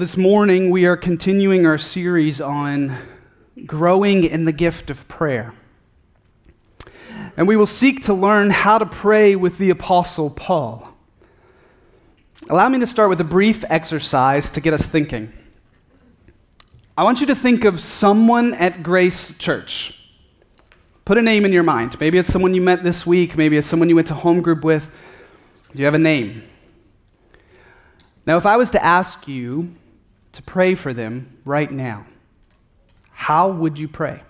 This morning, we are continuing our series on growing in the gift of prayer. And we will seek to learn how to pray with the Apostle Paul. Allow me to start with a brief exercise to get us thinking. I want you to think of someone at Grace Church. Put a name in your mind. Maybe it's someone you met this week, maybe it's someone you went to home group with. Do you have a name? Now, if I was to ask you to pray for them right now, how would you pray?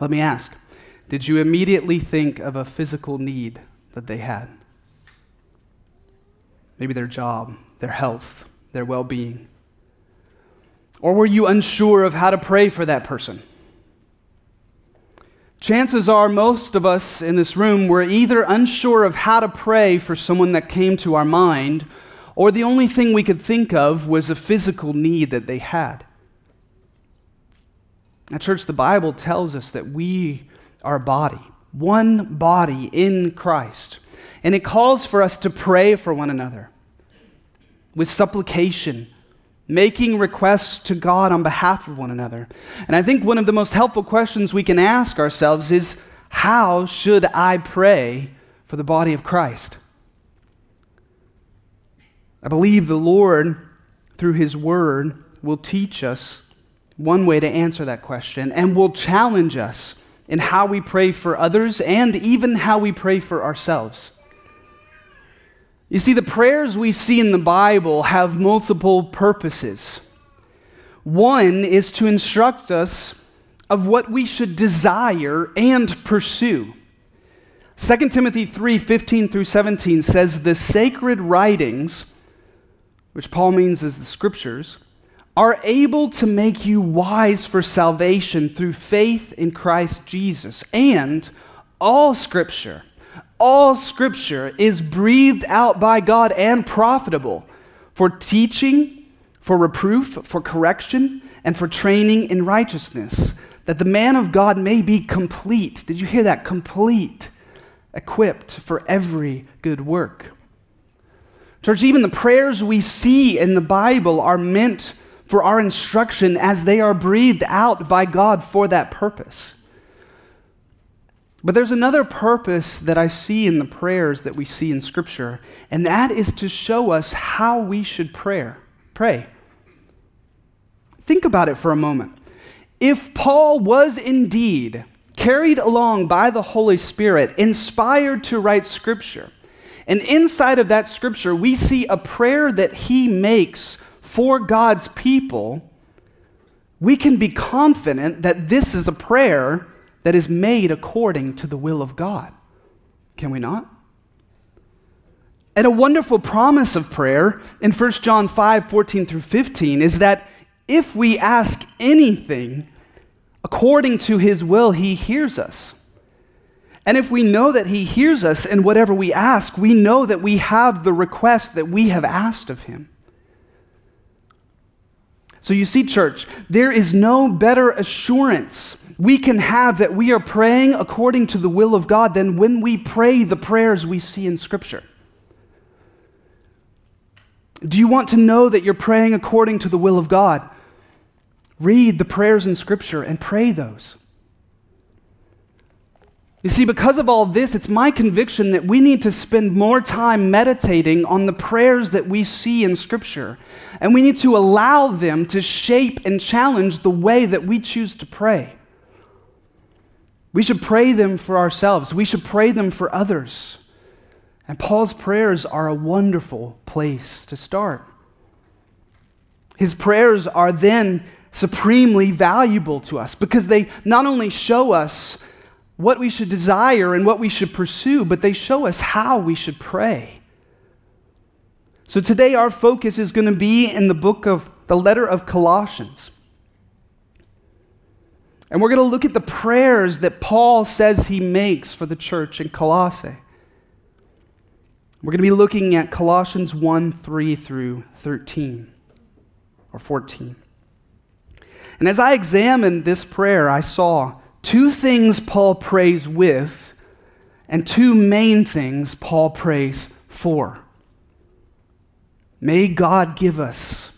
Let me ask Did you immediately think of a physical need that they had? Maybe their job, their health, their well being. Or were you unsure of how to pray for that person? Chances are most of us in this room were either unsure of how to pray for someone that came to our mind or the only thing we could think of was a physical need that they had. At church, the Bible tells us that we are body, one body in Christ. And it calls for us to pray for one another with supplication, making requests to God on behalf of one another. And I think one of the most helpful questions we can ask ourselves is how should I pray for the body of Christ? I believe the Lord, through His Word, will teach us one way to answer that question and will challenge us in how we pray for others and even how we pray for ourselves. You see, the prayers we see in the Bible have multiple purposes. One is to instruct us of what we should desire and pursue. 2 Timothy 3 15 through 17 says, The sacred writings which Paul means is the scriptures, are able to make you wise for salvation through faith in Christ Jesus. And all scripture, all scripture is breathed out by God and profitable for teaching, for reproof, for correction, and for training in righteousness, that the man of God may be complete. Did you hear that? Complete, equipped for every good work. Church, even the prayers we see in the Bible are meant for our instruction as they are breathed out by God for that purpose. But there's another purpose that I see in the prayers that we see in Scripture, and that is to show us how we should pray. Pray. Think about it for a moment. If Paul was indeed carried along by the Holy Spirit, inspired to write Scripture, and inside of that scripture, we see a prayer that he makes for God's people. We can be confident that this is a prayer that is made according to the will of God. Can we not? And a wonderful promise of prayer in 1 John 5 14 through 15 is that if we ask anything according to his will, he hears us. And if we know that He hears us in whatever we ask, we know that we have the request that we have asked of Him. So you see, church, there is no better assurance we can have that we are praying according to the will of God than when we pray the prayers we see in Scripture. Do you want to know that you're praying according to the will of God? Read the prayers in Scripture and pray those. You see, because of all this, it's my conviction that we need to spend more time meditating on the prayers that we see in Scripture. And we need to allow them to shape and challenge the way that we choose to pray. We should pray them for ourselves, we should pray them for others. And Paul's prayers are a wonderful place to start. His prayers are then supremely valuable to us because they not only show us what we should desire and what we should pursue, but they show us how we should pray. So today, our focus is going to be in the book of the letter of Colossians. And we're going to look at the prayers that Paul says he makes for the church in Colossae. We're going to be looking at Colossians 1 3 through 13 or 14. And as I examined this prayer, I saw two things Paul prays with, and two main things Paul prays for. May God give us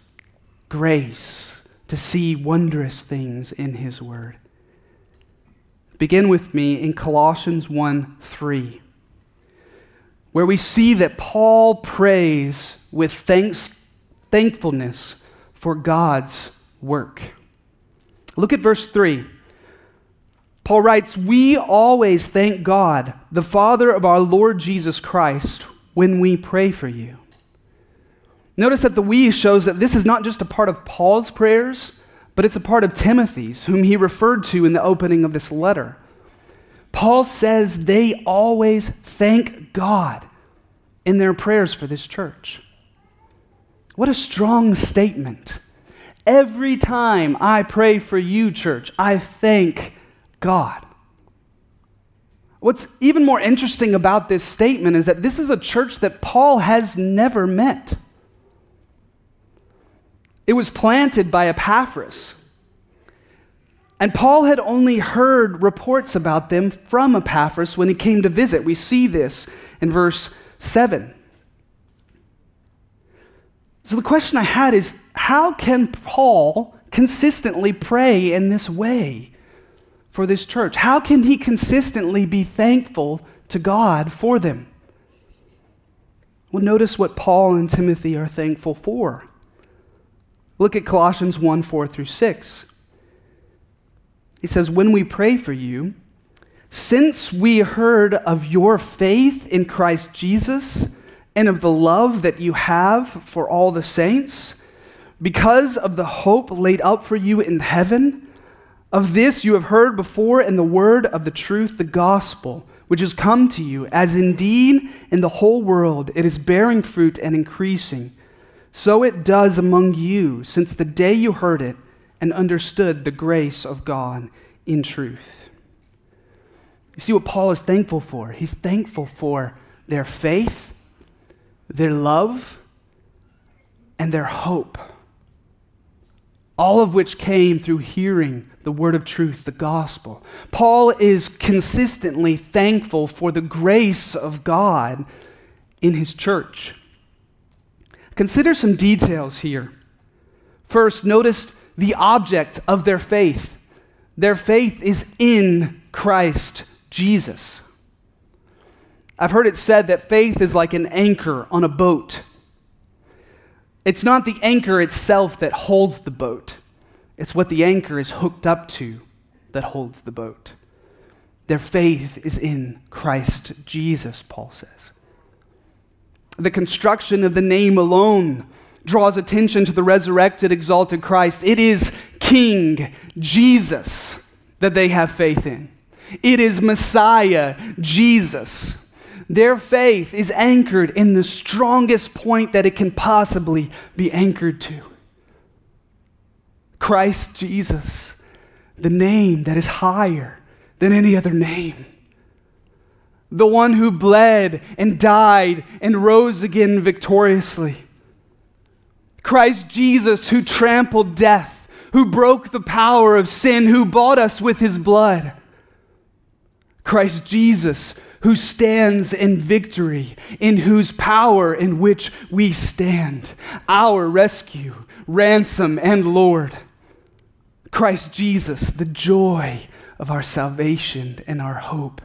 grace to see wondrous things in His Word. Begin with me in Colossians 1 3, where we see that Paul prays with thanks, thankfulness for God's work. Look at verse 3. Paul writes, We always thank God, the Father of our Lord Jesus Christ, when we pray for you. Notice that the we shows that this is not just a part of Paul's prayers, but it's a part of Timothy's, whom he referred to in the opening of this letter. Paul says they always thank God in their prayers for this church. What a strong statement. Every time I pray for you, church, I thank God. What's even more interesting about this statement is that this is a church that Paul has never met. It was planted by Epaphras. And Paul had only heard reports about them from Epaphras when he came to visit. We see this in verse 7. So the question I had is how can Paul consistently pray in this way for this church? How can he consistently be thankful to God for them? Well, notice what Paul and Timothy are thankful for. Look at Colossians 1 4 through 6. He says, When we pray for you, since we heard of your faith in Christ Jesus, and of the love that you have for all the saints, because of the hope laid up for you in heaven. Of this you have heard before in the word of the truth, the gospel, which has come to you, as indeed in the whole world it is bearing fruit and increasing. So it does among you since the day you heard it and understood the grace of God in truth. You see what Paul is thankful for? He's thankful for their faith their love, and their hope. All of which came through hearing the word of truth, the gospel. Paul is consistently thankful for the grace of God in his church. Consider some details here. First, notice the object of their faith. Their faith is in Christ Jesus. I've heard it said that faith is like an anchor on a boat. It's not the anchor itself that holds the boat, it's what the anchor is hooked up to that holds the boat. Their faith is in Christ Jesus, Paul says. The construction of the name alone draws attention to the resurrected, exalted Christ. It is King Jesus that they have faith in. It is Messiah Jesus. Their faith is anchored in the strongest point that it can possibly be anchored to Christ Jesus, the name that is higher than any other name. The one who bled and died and rose again victoriously. Christ Jesus, who trampled death, who broke the power of sin, who bought us with his blood. Christ Jesus, who stands in victory, in whose power in which we stand, our rescue, ransom, and Lord. Christ Jesus, the joy of our salvation and our hope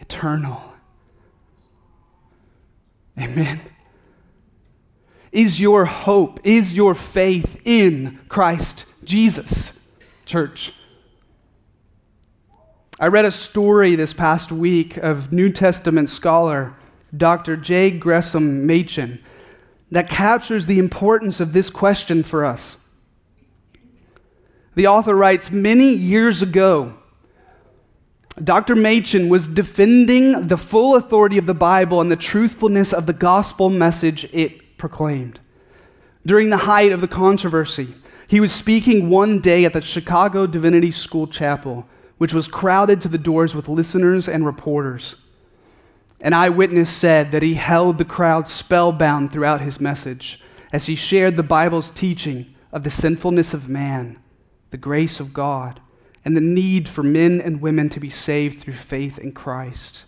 eternal. Amen. Is your hope, is your faith in Christ Jesus, church? I read a story this past week of New Testament scholar Dr. J. Gresham Machen that captures the importance of this question for us. The author writes Many years ago, Dr. Machen was defending the full authority of the Bible and the truthfulness of the gospel message it proclaimed. During the height of the controversy, he was speaking one day at the Chicago Divinity School Chapel which was crowded to the doors with listeners and reporters. An eyewitness said that he held the crowd spellbound throughout his message as he shared the Bible's teaching of the sinfulness of man, the grace of God, and the need for men and women to be saved through faith in Christ.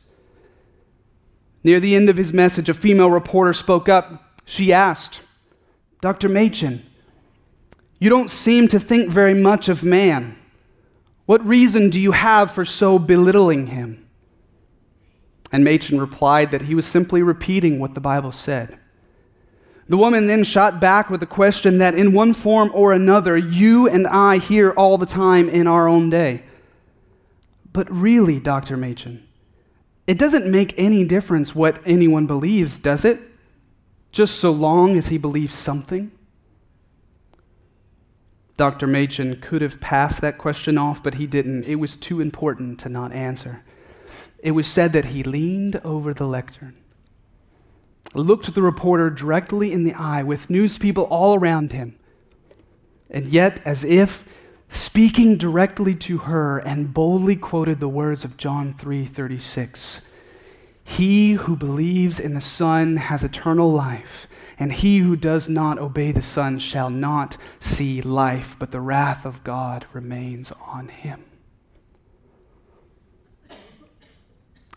Near the end of his message, a female reporter spoke up. She asked, Dr. Machen, you don't seem to think very much of man. What reason do you have for so belittling him? And Machen replied that he was simply repeating what the Bible said. The woman then shot back with a question that, in one form or another, you and I hear all the time in our own day. But really, Dr. Machen, it doesn't make any difference what anyone believes, does it? Just so long as he believes something? Dr. Machen could have passed that question off, but he didn't. It was too important to not answer. It was said that he leaned over the lectern, looked the reporter directly in the eye with news people all around him, and yet, as if speaking directly to her, and boldly quoted the words of John 3:36. He who believes in the Son has eternal life, and he who does not obey the Son shall not see life, but the wrath of God remains on him.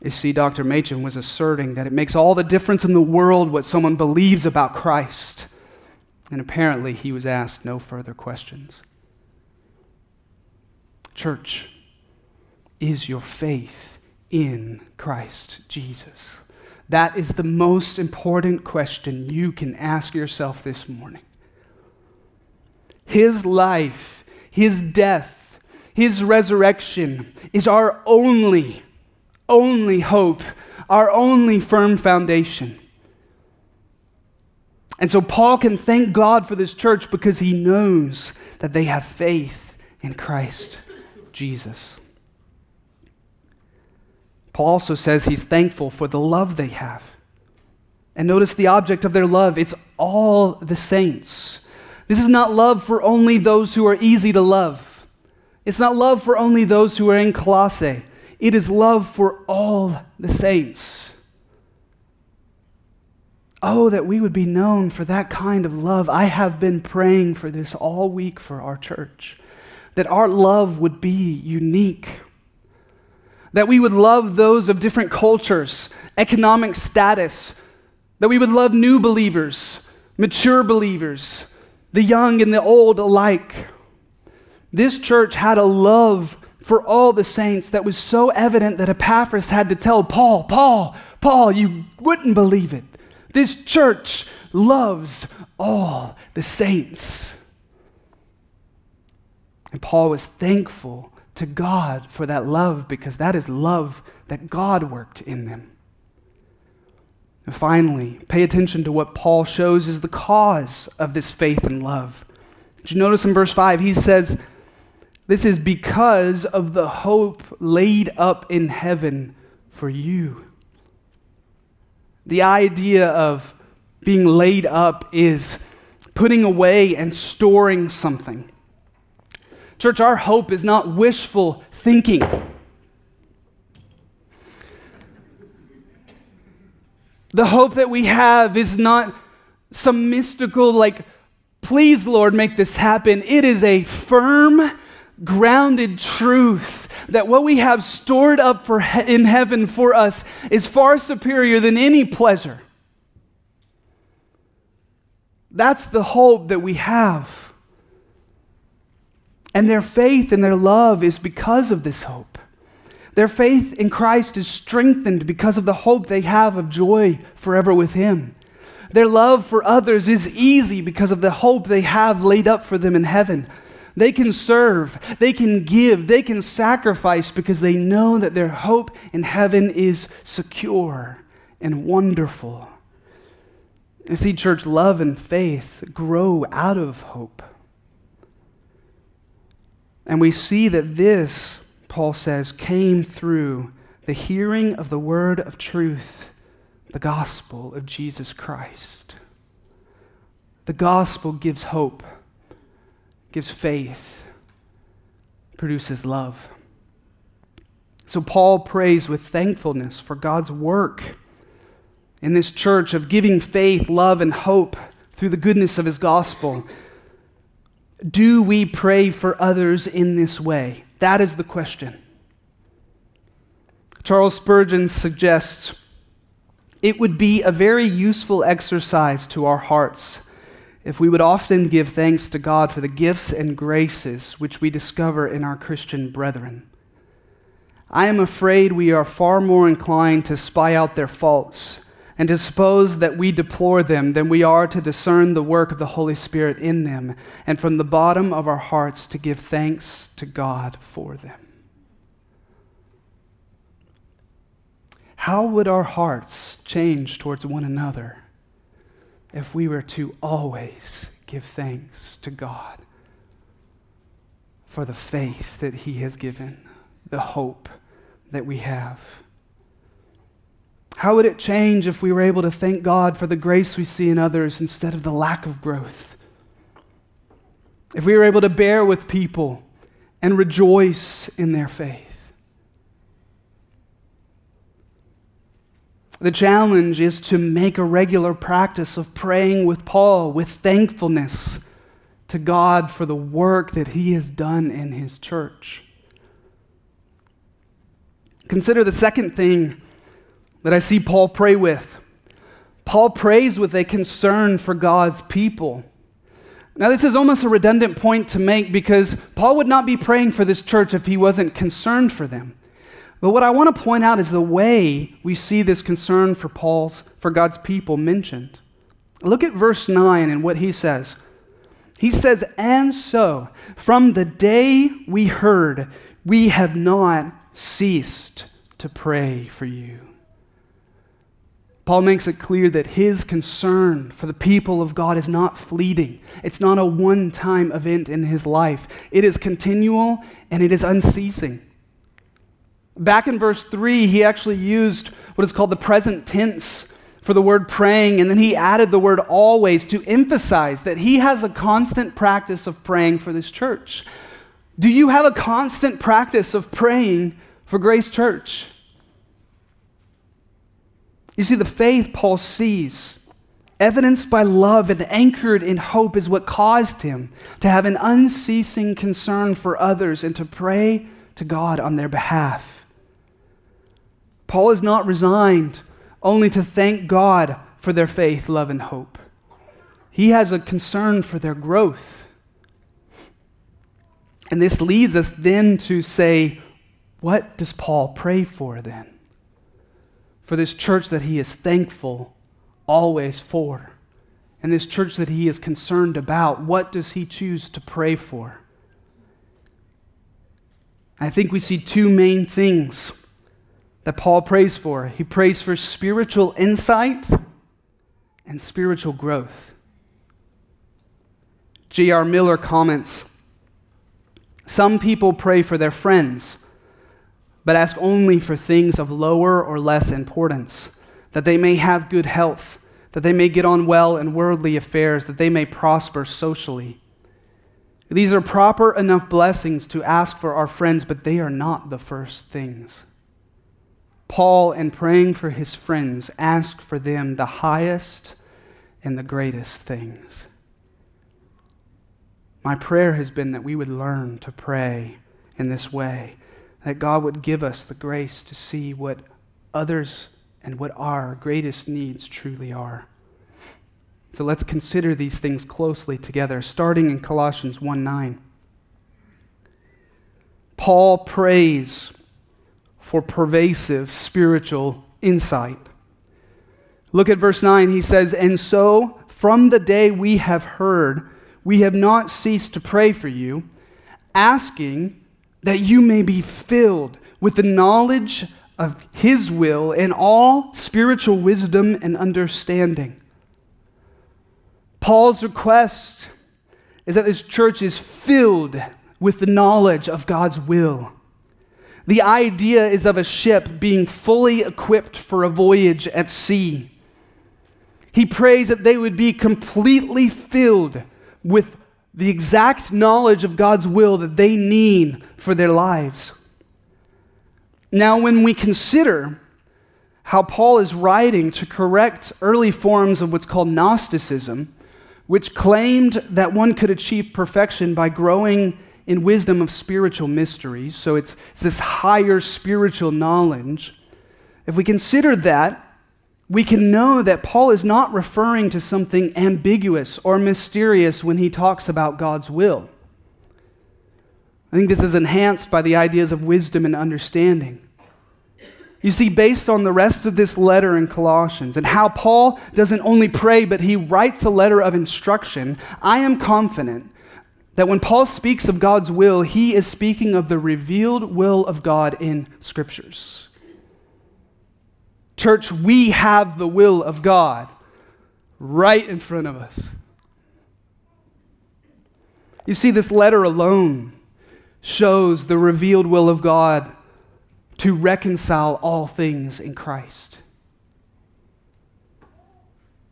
You see, Dr. Machen was asserting that it makes all the difference in the world what someone believes about Christ. And apparently, he was asked no further questions. Church, is your faith in Christ Jesus? That is the most important question you can ask yourself this morning. His life, His death, His resurrection is our only, only hope, our only firm foundation. And so Paul can thank God for this church because he knows that they have faith in Christ. Jesus. Paul also says he's thankful for the love they have. And notice the object of their love it's all the saints. This is not love for only those who are easy to love. It's not love for only those who are in Colossae. It is love for all the saints. Oh, that we would be known for that kind of love. I have been praying for this all week for our church that our love would be unique. That we would love those of different cultures, economic status. That we would love new believers, mature believers, the young and the old alike. This church had a love for all the saints that was so evident that Epaphras had to tell Paul, Paul, Paul, you wouldn't believe it. This church loves all the saints. And Paul was thankful to God for that love because that is love that God worked in them. And finally, pay attention to what Paul shows is the cause of this faith and love. Did you notice in verse 5? He says, This is because of the hope laid up in heaven for you. The idea of being laid up is putting away and storing something. Church, our hope is not wishful thinking. The hope that we have is not some mystical, like, please, Lord, make this happen. It is a firm, grounded truth that what we have stored up for he- in heaven for us is far superior than any pleasure. That's the hope that we have. And their faith and their love is because of this hope. Their faith in Christ is strengthened because of the hope they have of joy forever with Him. Their love for others is easy because of the hope they have laid up for them in heaven. They can serve, they can give, they can sacrifice because they know that their hope in heaven is secure and wonderful. You see, church, love and faith grow out of hope. And we see that this, Paul says, came through the hearing of the word of truth, the gospel of Jesus Christ. The gospel gives hope, gives faith, produces love. So Paul prays with thankfulness for God's work in this church of giving faith, love, and hope through the goodness of his gospel. Do we pray for others in this way? That is the question. Charles Spurgeon suggests it would be a very useful exercise to our hearts if we would often give thanks to God for the gifts and graces which we discover in our Christian brethren. I am afraid we are far more inclined to spy out their faults and to suppose that we deplore them than we are to discern the work of the Holy Spirit in them, and from the bottom of our hearts to give thanks to God for them. How would our hearts change towards one another if we were to always give thanks to God for the faith that He has given, the hope that we have? How would it change if we were able to thank God for the grace we see in others instead of the lack of growth? If we were able to bear with people and rejoice in their faith? The challenge is to make a regular practice of praying with Paul with thankfulness to God for the work that he has done in his church. Consider the second thing that I see Paul pray with. Paul prays with a concern for God's people. Now, this is almost a redundant point to make because Paul would not be praying for this church if he wasn't concerned for them. But what I want to point out is the way we see this concern for Paul's for God's people mentioned. Look at verse 9 and what he says. He says, "And so from the day we heard, we have not ceased to pray for you." Paul makes it clear that his concern for the people of God is not fleeting. It's not a one time event in his life. It is continual and it is unceasing. Back in verse 3, he actually used what is called the present tense for the word praying, and then he added the word always to emphasize that he has a constant practice of praying for this church. Do you have a constant practice of praying for Grace Church? You see, the faith Paul sees, evidenced by love and anchored in hope, is what caused him to have an unceasing concern for others and to pray to God on their behalf. Paul is not resigned only to thank God for their faith, love, and hope. He has a concern for their growth. And this leads us then to say, what does Paul pray for then? For this church that he is thankful always for, and this church that he is concerned about, what does he choose to pray for? I think we see two main things that Paul prays for. He prays for spiritual insight and spiritual growth. J.R. Miller comments Some people pray for their friends but ask only for things of lower or less importance, that they may have good health, that they may get on well in worldly affairs, that they may prosper socially. These are proper enough blessings to ask for our friends, but they are not the first things. Paul, in praying for his friends, asked for them the highest and the greatest things. My prayer has been that we would learn to pray in this way that God would give us the grace to see what others and what our greatest needs truly are. So let's consider these things closely together, starting in Colossians 1 9. Paul prays for pervasive spiritual insight. Look at verse 9. He says, And so, from the day we have heard, we have not ceased to pray for you, asking that you may be filled with the knowledge of His will and all spiritual wisdom and understanding. Paul's request is that this church is filled with the knowledge of God's will. The idea is of a ship being fully equipped for a voyage at sea. He prays that they would be completely filled with the exact knowledge of God's will that they need for their lives. Now, when we consider how Paul is writing to correct early forms of what's called Gnosticism, which claimed that one could achieve perfection by growing in wisdom of spiritual mysteries, so it's, it's this higher spiritual knowledge. If we consider that, we can know that Paul is not referring to something ambiguous or mysterious when he talks about God's will. I think this is enhanced by the ideas of wisdom and understanding. You see, based on the rest of this letter in Colossians and how Paul doesn't only pray, but he writes a letter of instruction, I am confident that when Paul speaks of God's will, he is speaking of the revealed will of God in scriptures. Church, we have the will of God right in front of us. You see, this letter alone shows the revealed will of God to reconcile all things in Christ.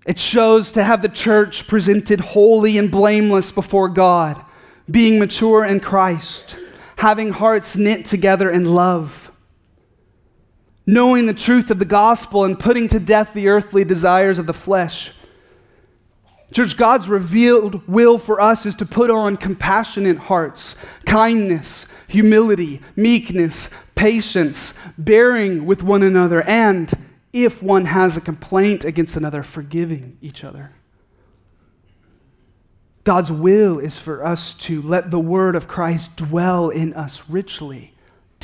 It shows to have the church presented holy and blameless before God, being mature in Christ, having hearts knit together in love, knowing the truth of the gospel and putting to death the earthly desires of the flesh. Church, God's revealed will for us is to put on compassionate hearts, kindness, humility, meekness, patience, bearing with one another, and if one has a complaint against another, forgiving each other. God's will is for us to let the word of Christ dwell in us richly,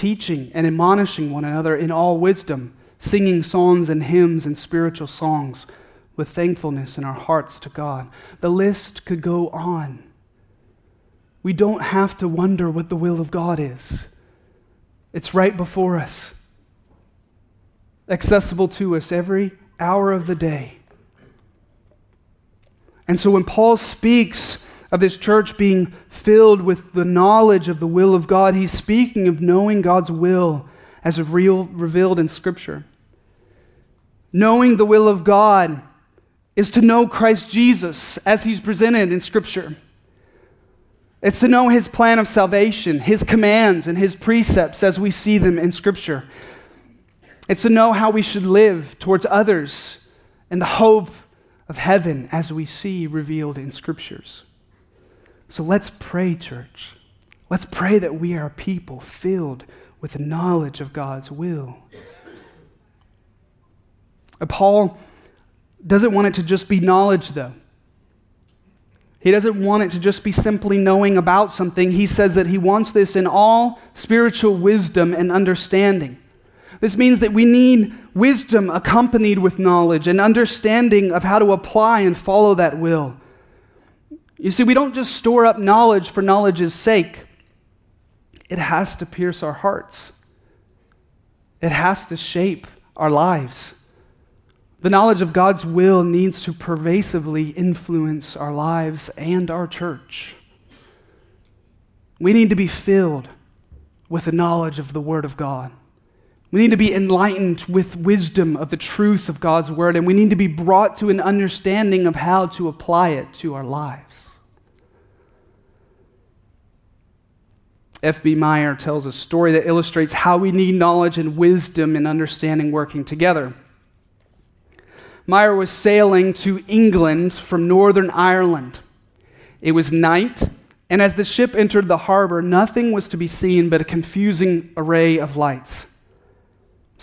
teaching and admonishing one another in all wisdom, singing psalms and hymns and spiritual songs with thankfulness in our hearts to God. The list could go on. We don't have to wonder what the will of God is. It's right before us, accessible to us every hour of the day. And so when Paul speaks of this church being filled with the knowledge of the will of God, he's speaking of knowing God's will as real, revealed in Scripture. Knowing the will of God is to know Christ Jesus as he's presented in Scripture. It's to know his plan of salvation, his commands, and his precepts as we see them in Scripture. It's to know how we should live towards others and the hope of heaven as we see revealed in Scriptures. So let's pray, church. Let's pray that we are people filled with the knowledge of God's will. Uh, Paul doesn't want it to just be knowledge, though. He doesn't want it to just be simply knowing about something. He says that he wants this in all spiritual wisdom and understanding. This means that we need wisdom accompanied with knowledge and understanding of how to apply and follow that will. You see, we don't just store up knowledge for knowledge's sake, it has to pierce our hearts, it has to shape our lives. The knowledge of God's will needs to pervasively influence our lives and our church. We need to be filled with the knowledge of the Word of God. We need to be enlightened with wisdom of the truth of God's Word, and we need to be brought to an understanding of how to apply it to our lives. F.B. Meyer tells a story that illustrates how we need knowledge and wisdom and understanding working together. Meyer was sailing to England from Northern Ireland. It was night, and as the ship entered the harbor, nothing was to be seen but a confusing array of lights.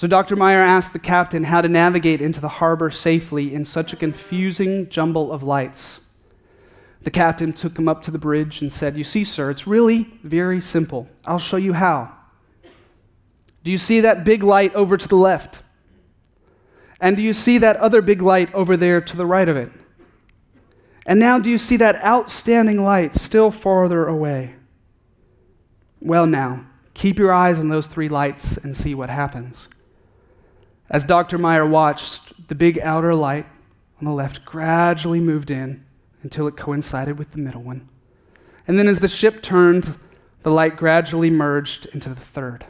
So Dr. Meyer asked the captain how to navigate into the harbor safely in such a confusing jumble of lights. The captain took him up to the bridge and said, You see, sir, it's really very simple. I'll show you how. Do you see that big light over to the left? And do you see that other big light over there to the right of it? And now do you see that outstanding light still farther away? Well, now, keep your eyes on those three lights and see what happens. As Dr. Meyer watched, the big outer light on the left gradually moved in until it coincided with the middle one. And then as the ship turned, the light gradually merged into the third.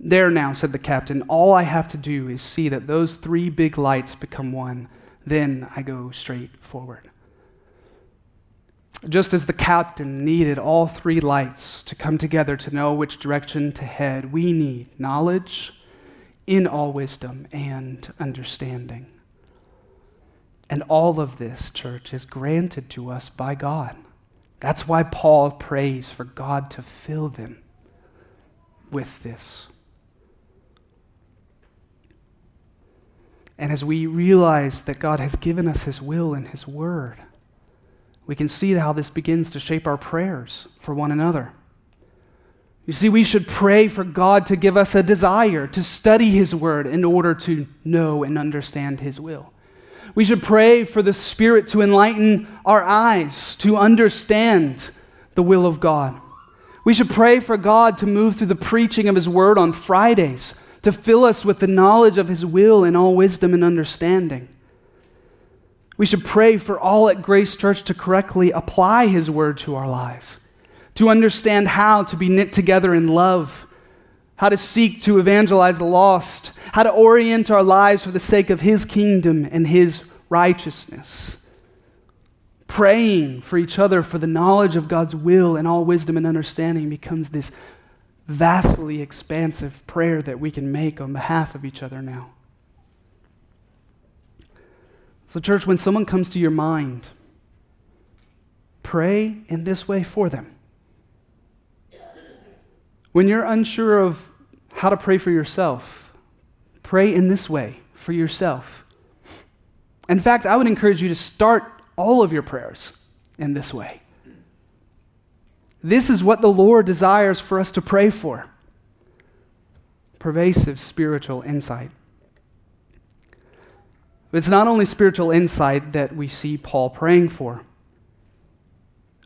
There now, said the captain, all I have to do is see that those three big lights become one. Then I go straight forward. Just as the captain needed all three lights to come together to know which direction to head, we need knowledge in all wisdom and understanding. And all of this, church, is granted to us by God. That's why Paul prays for God to fill them with this. And as we realize that God has given us His will and His word, we can see how this begins to shape our prayers for one another. You see, we should pray for God to give us a desire to study His Word in order to know and understand His will. We should pray for the Spirit to enlighten our eyes to understand the will of God. We should pray for God to move through the preaching of His Word on Fridays, to fill us with the knowledge of His will in all wisdom and understanding. We should pray for all at Grace Church to correctly apply His Word to our lives to understand how to be knit together in love, how to seek to evangelize the lost, how to orient our lives for the sake of His kingdom and His righteousness. Praying for each other for the knowledge of God's will and all wisdom and understanding becomes this vastly expansive prayer that we can make on behalf of each other now. So, church, when someone comes to your mind, pray in this way for them. When you're unsure of how to pray for yourself, pray in this way for yourself. In fact, I would encourage you to start all of your prayers in this way. This is what the Lord desires for us to pray for pervasive spiritual insight. It's not only spiritual insight that we see Paul praying for.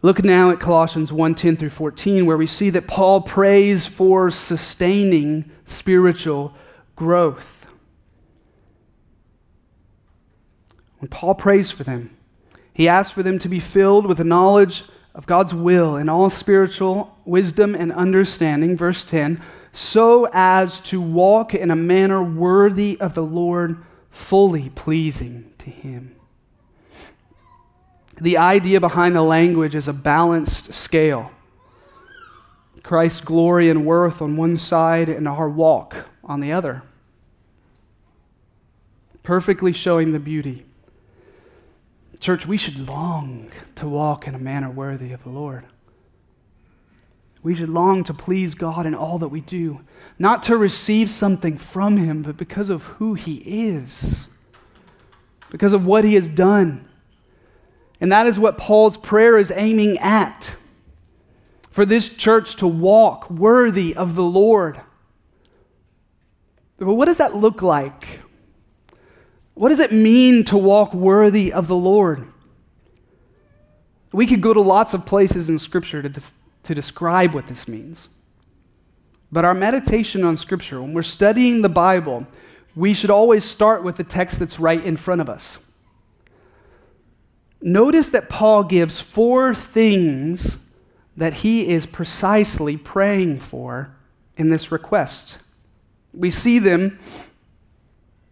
Look now at Colossians 1 10 through 14, where we see that Paul prays for sustaining spiritual growth. When Paul prays for them, he asks for them to be filled with the knowledge of God's will and all spiritual wisdom and understanding, verse 10, so as to walk in a manner worthy of the Lord, fully pleasing to him. The idea behind the language is a balanced scale. Christ's glory and worth on one side and our walk on the other. Perfectly showing the beauty. Church, we should long to walk in a manner worthy of the Lord. We should long to please God in all that we do, not to receive something from Him, but because of who He is, because of what He has done and that is what Paul's prayer is aiming at for this church to walk worthy of the Lord. But what does that look like? What does it mean to walk worthy of the Lord? We could go to lots of places in Scripture to, des- to describe what this means. But our meditation on Scripture, when we're studying the Bible, we should always start with the text that's right in front of us. Notice that Paul gives four things that he is precisely praying for in this request. We see them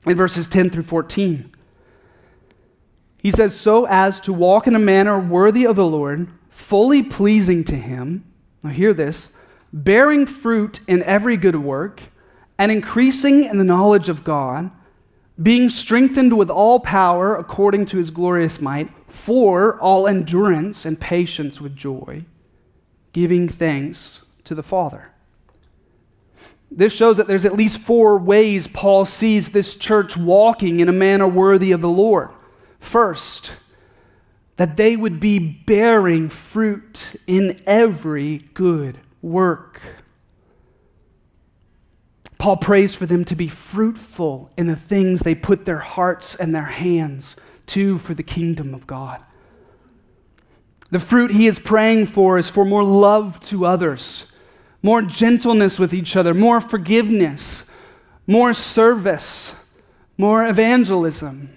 in verses 10 through 14. He says, So as to walk in a manner worthy of the Lord, fully pleasing to him. Now, hear this bearing fruit in every good work, and increasing in the knowledge of God, being strengthened with all power according to his glorious might for all endurance and patience with joy, giving thanks to the Father. This shows that there's at least four ways Paul sees this church walking in a manner worthy of the Lord. First, that they would be bearing fruit in every good work. Paul prays for them to be fruitful in the things they put their hearts and their hands to for the kingdom of God. The fruit he is praying for is for more love to others, more gentleness with each other, more forgiveness, more service, more evangelism.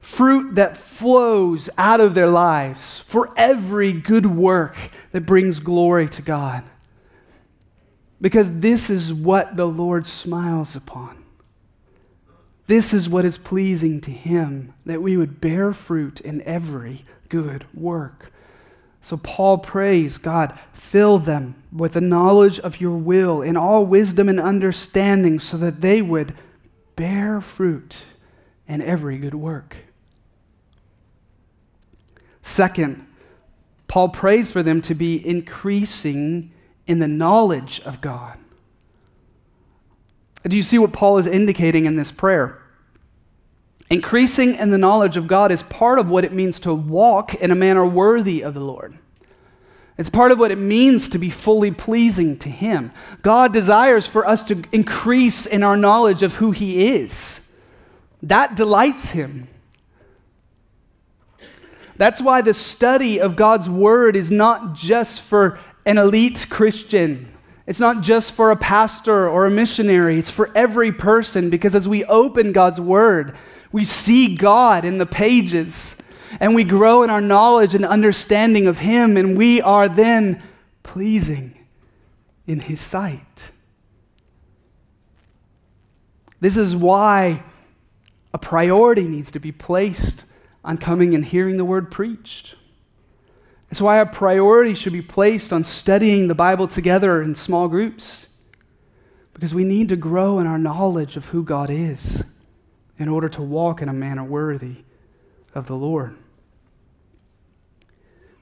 Fruit that flows out of their lives for every good work that brings glory to God. Because this is what the Lord smiles upon. This is what is pleasing to Him, that we would bear fruit in every good work. So Paul prays, God, fill them with the knowledge of your will in all wisdom and understanding so that they would bear fruit in every good work. Second, Paul prays for them to be increasing in the knowledge of God. Do you see what Paul is indicating in this prayer? Increasing in the knowledge of God is part of what it means to walk in a manner worthy of the Lord. It's part of what it means to be fully pleasing to Him. God desires for us to increase in our knowledge of who He is. That delights Him. That's why the study of God's Word is not just for an elite Christian. It's not just for a pastor or a missionary. It's for every person because as we open God's Word, we see God in the pages and we grow in our knowledge and understanding of Him, and we are then pleasing in His sight. This is why a priority needs to be placed on coming and hearing the word preached. It's why a priority should be placed on studying the Bible together in small groups. Because we need to grow in our knowledge of who God is in order to walk in a manner worthy of the Lord.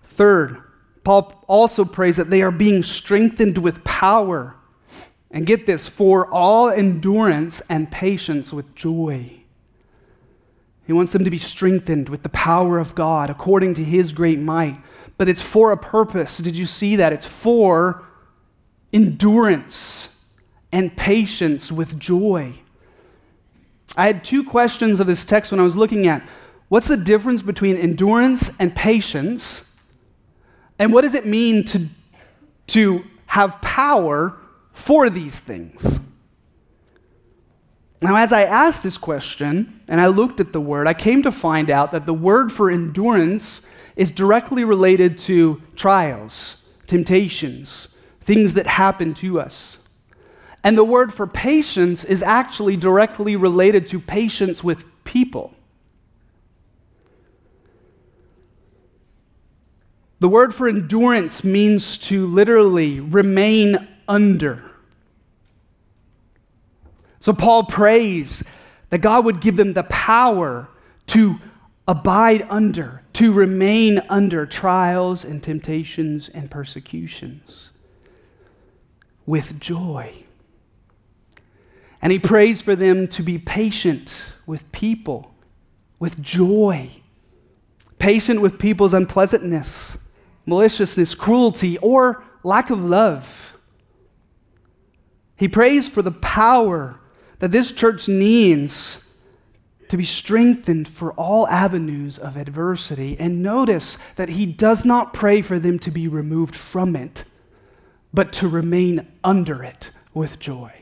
Third, Paul also prays that they are being strengthened with power. And get this, for all endurance and patience with joy. He wants them to be strengthened with the power of God according to his great might. But it's for a purpose. Did you see that? It's for endurance and patience with joy. I had two questions of this text when I was looking at what's the difference between endurance and patience? And what does it mean to, to have power for these things? Now, as I asked this question and I looked at the word, I came to find out that the word for endurance is directly related to trials, temptations, things that happen to us. And the word for patience is actually directly related to patience with people. The word for endurance means to literally remain under. So Paul prays that God would give them the power to abide under, to remain under trials and temptations and persecutions with joy. And he prays for them to be patient with people, with joy, patient with people's unpleasantness maliciousness, cruelty, or lack of love. He prays for the power that this church needs to be strengthened for all avenues of adversity. And notice that he does not pray for them to be removed from it, but to remain under it with joy.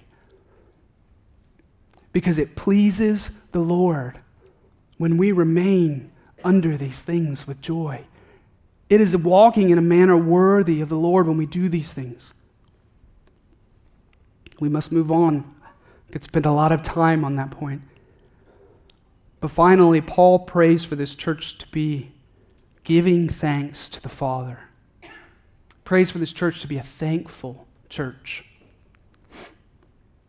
Because it pleases the Lord when we remain under these things with joy. It is walking in a manner worthy of the Lord when we do these things. We must move on. I could spend a lot of time on that point. But finally, Paul prays for this church to be giving thanks to the Father. Prays for this church to be a thankful church.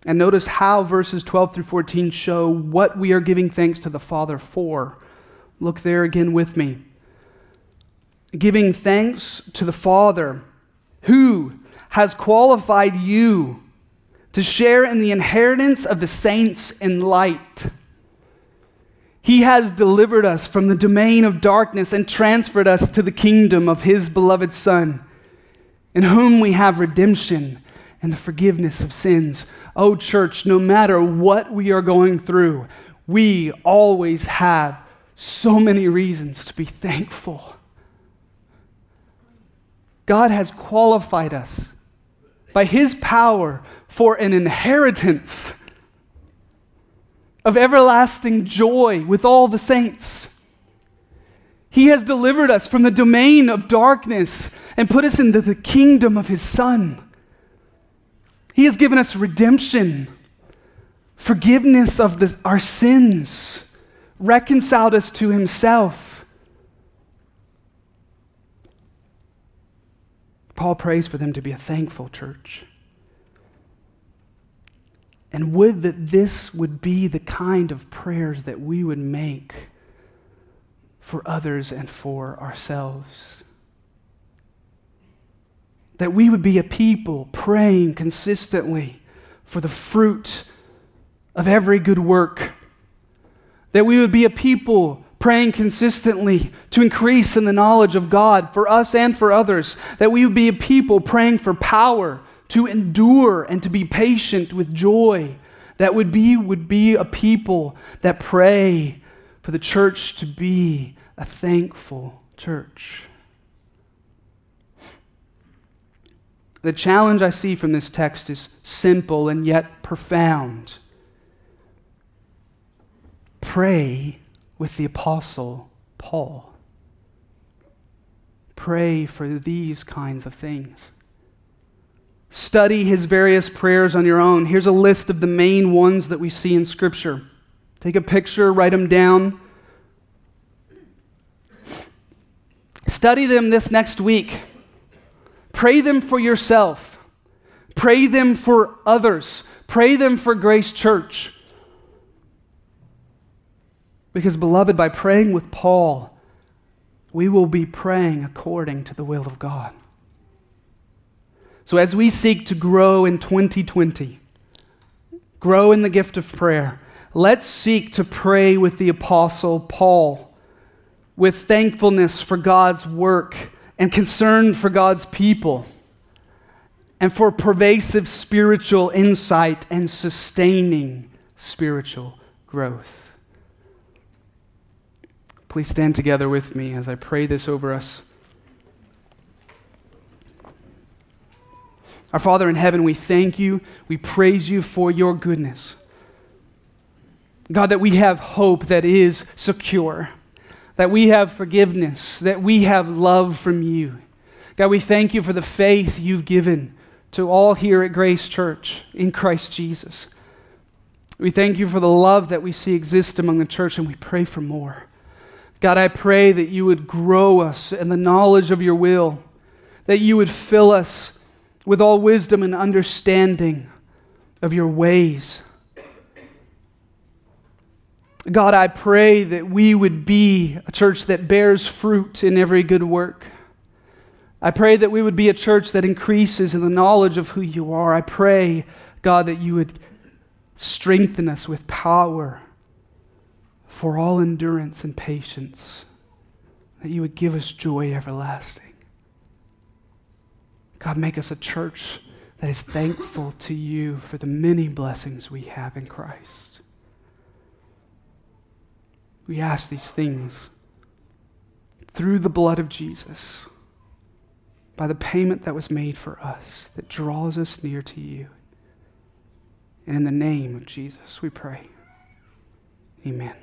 And notice how verses 12 through 14 show what we are giving thanks to the Father for. Look there again with me giving thanks to the Father who has qualified you to share in the inheritance of the saints in light. He has delivered us from the domain of darkness and transferred us to the kingdom of His beloved Son, in whom we have redemption and the forgiveness of sins. Oh, church, no matter what we are going through, we always have so many reasons to be thankful. God has qualified us by His power for an inheritance of everlasting joy with all the saints. He has delivered us from the domain of darkness and put us into the kingdom of His Son. He has given us redemption, forgiveness of the, our sins, reconciled us to Himself Paul prays for them to be a thankful church. And would that this would be the kind of prayers that we would make for others and for ourselves. That we would be a people praying consistently for the fruit of every good work that we would be a people praying consistently to increase in the knowledge of God for us and for others, that we would be a people praying for power to endure and to be patient with joy, that would be, would be a people that pray for the church to be a thankful church. The challenge I see from this text is simple and yet profound. Pray with the Apostle Paul. Pray for these kinds of things. Study his various prayers on your own. Here's a list of the main ones that we see in Scripture. Take a picture, write them down. Study them this next week. Pray them for yourself. Pray them for others. Pray them for Grace Church. Because, beloved, by praying with Paul, we will be praying according to the will of God. So, as we seek to grow in 2020, grow in the gift of prayer, let's seek to pray with the Apostle Paul, with thankfulness for God's work and concern for God's people, and for pervasive spiritual insight and sustaining spiritual growth. Please stand together with me as I pray this over us. Our Father in heaven, we thank you, we praise you for your goodness. God, that we have hope that is secure, that we have forgiveness, that we have love from you. God, we thank you for the faith you've given to all here at Grace Church in Christ Jesus. We thank you for the love that we see exist among the church, and we pray for more. God, I pray that you would grow us in the knowledge of your will, that you would fill us with all wisdom and understanding of your ways. God, I pray that we would be a church that bears fruit in every good work. I pray that we would be a church that increases in the knowledge of who you are. I pray, God, that you would strengthen us with power for all endurance and patience, that you would give us joy everlasting. God, make us a church that is thankful to you for the many blessings we have in Christ. We ask these things through the blood of Jesus, by the payment that was made for us, that draws us near to you. And in the name of Jesus, we pray. Amen.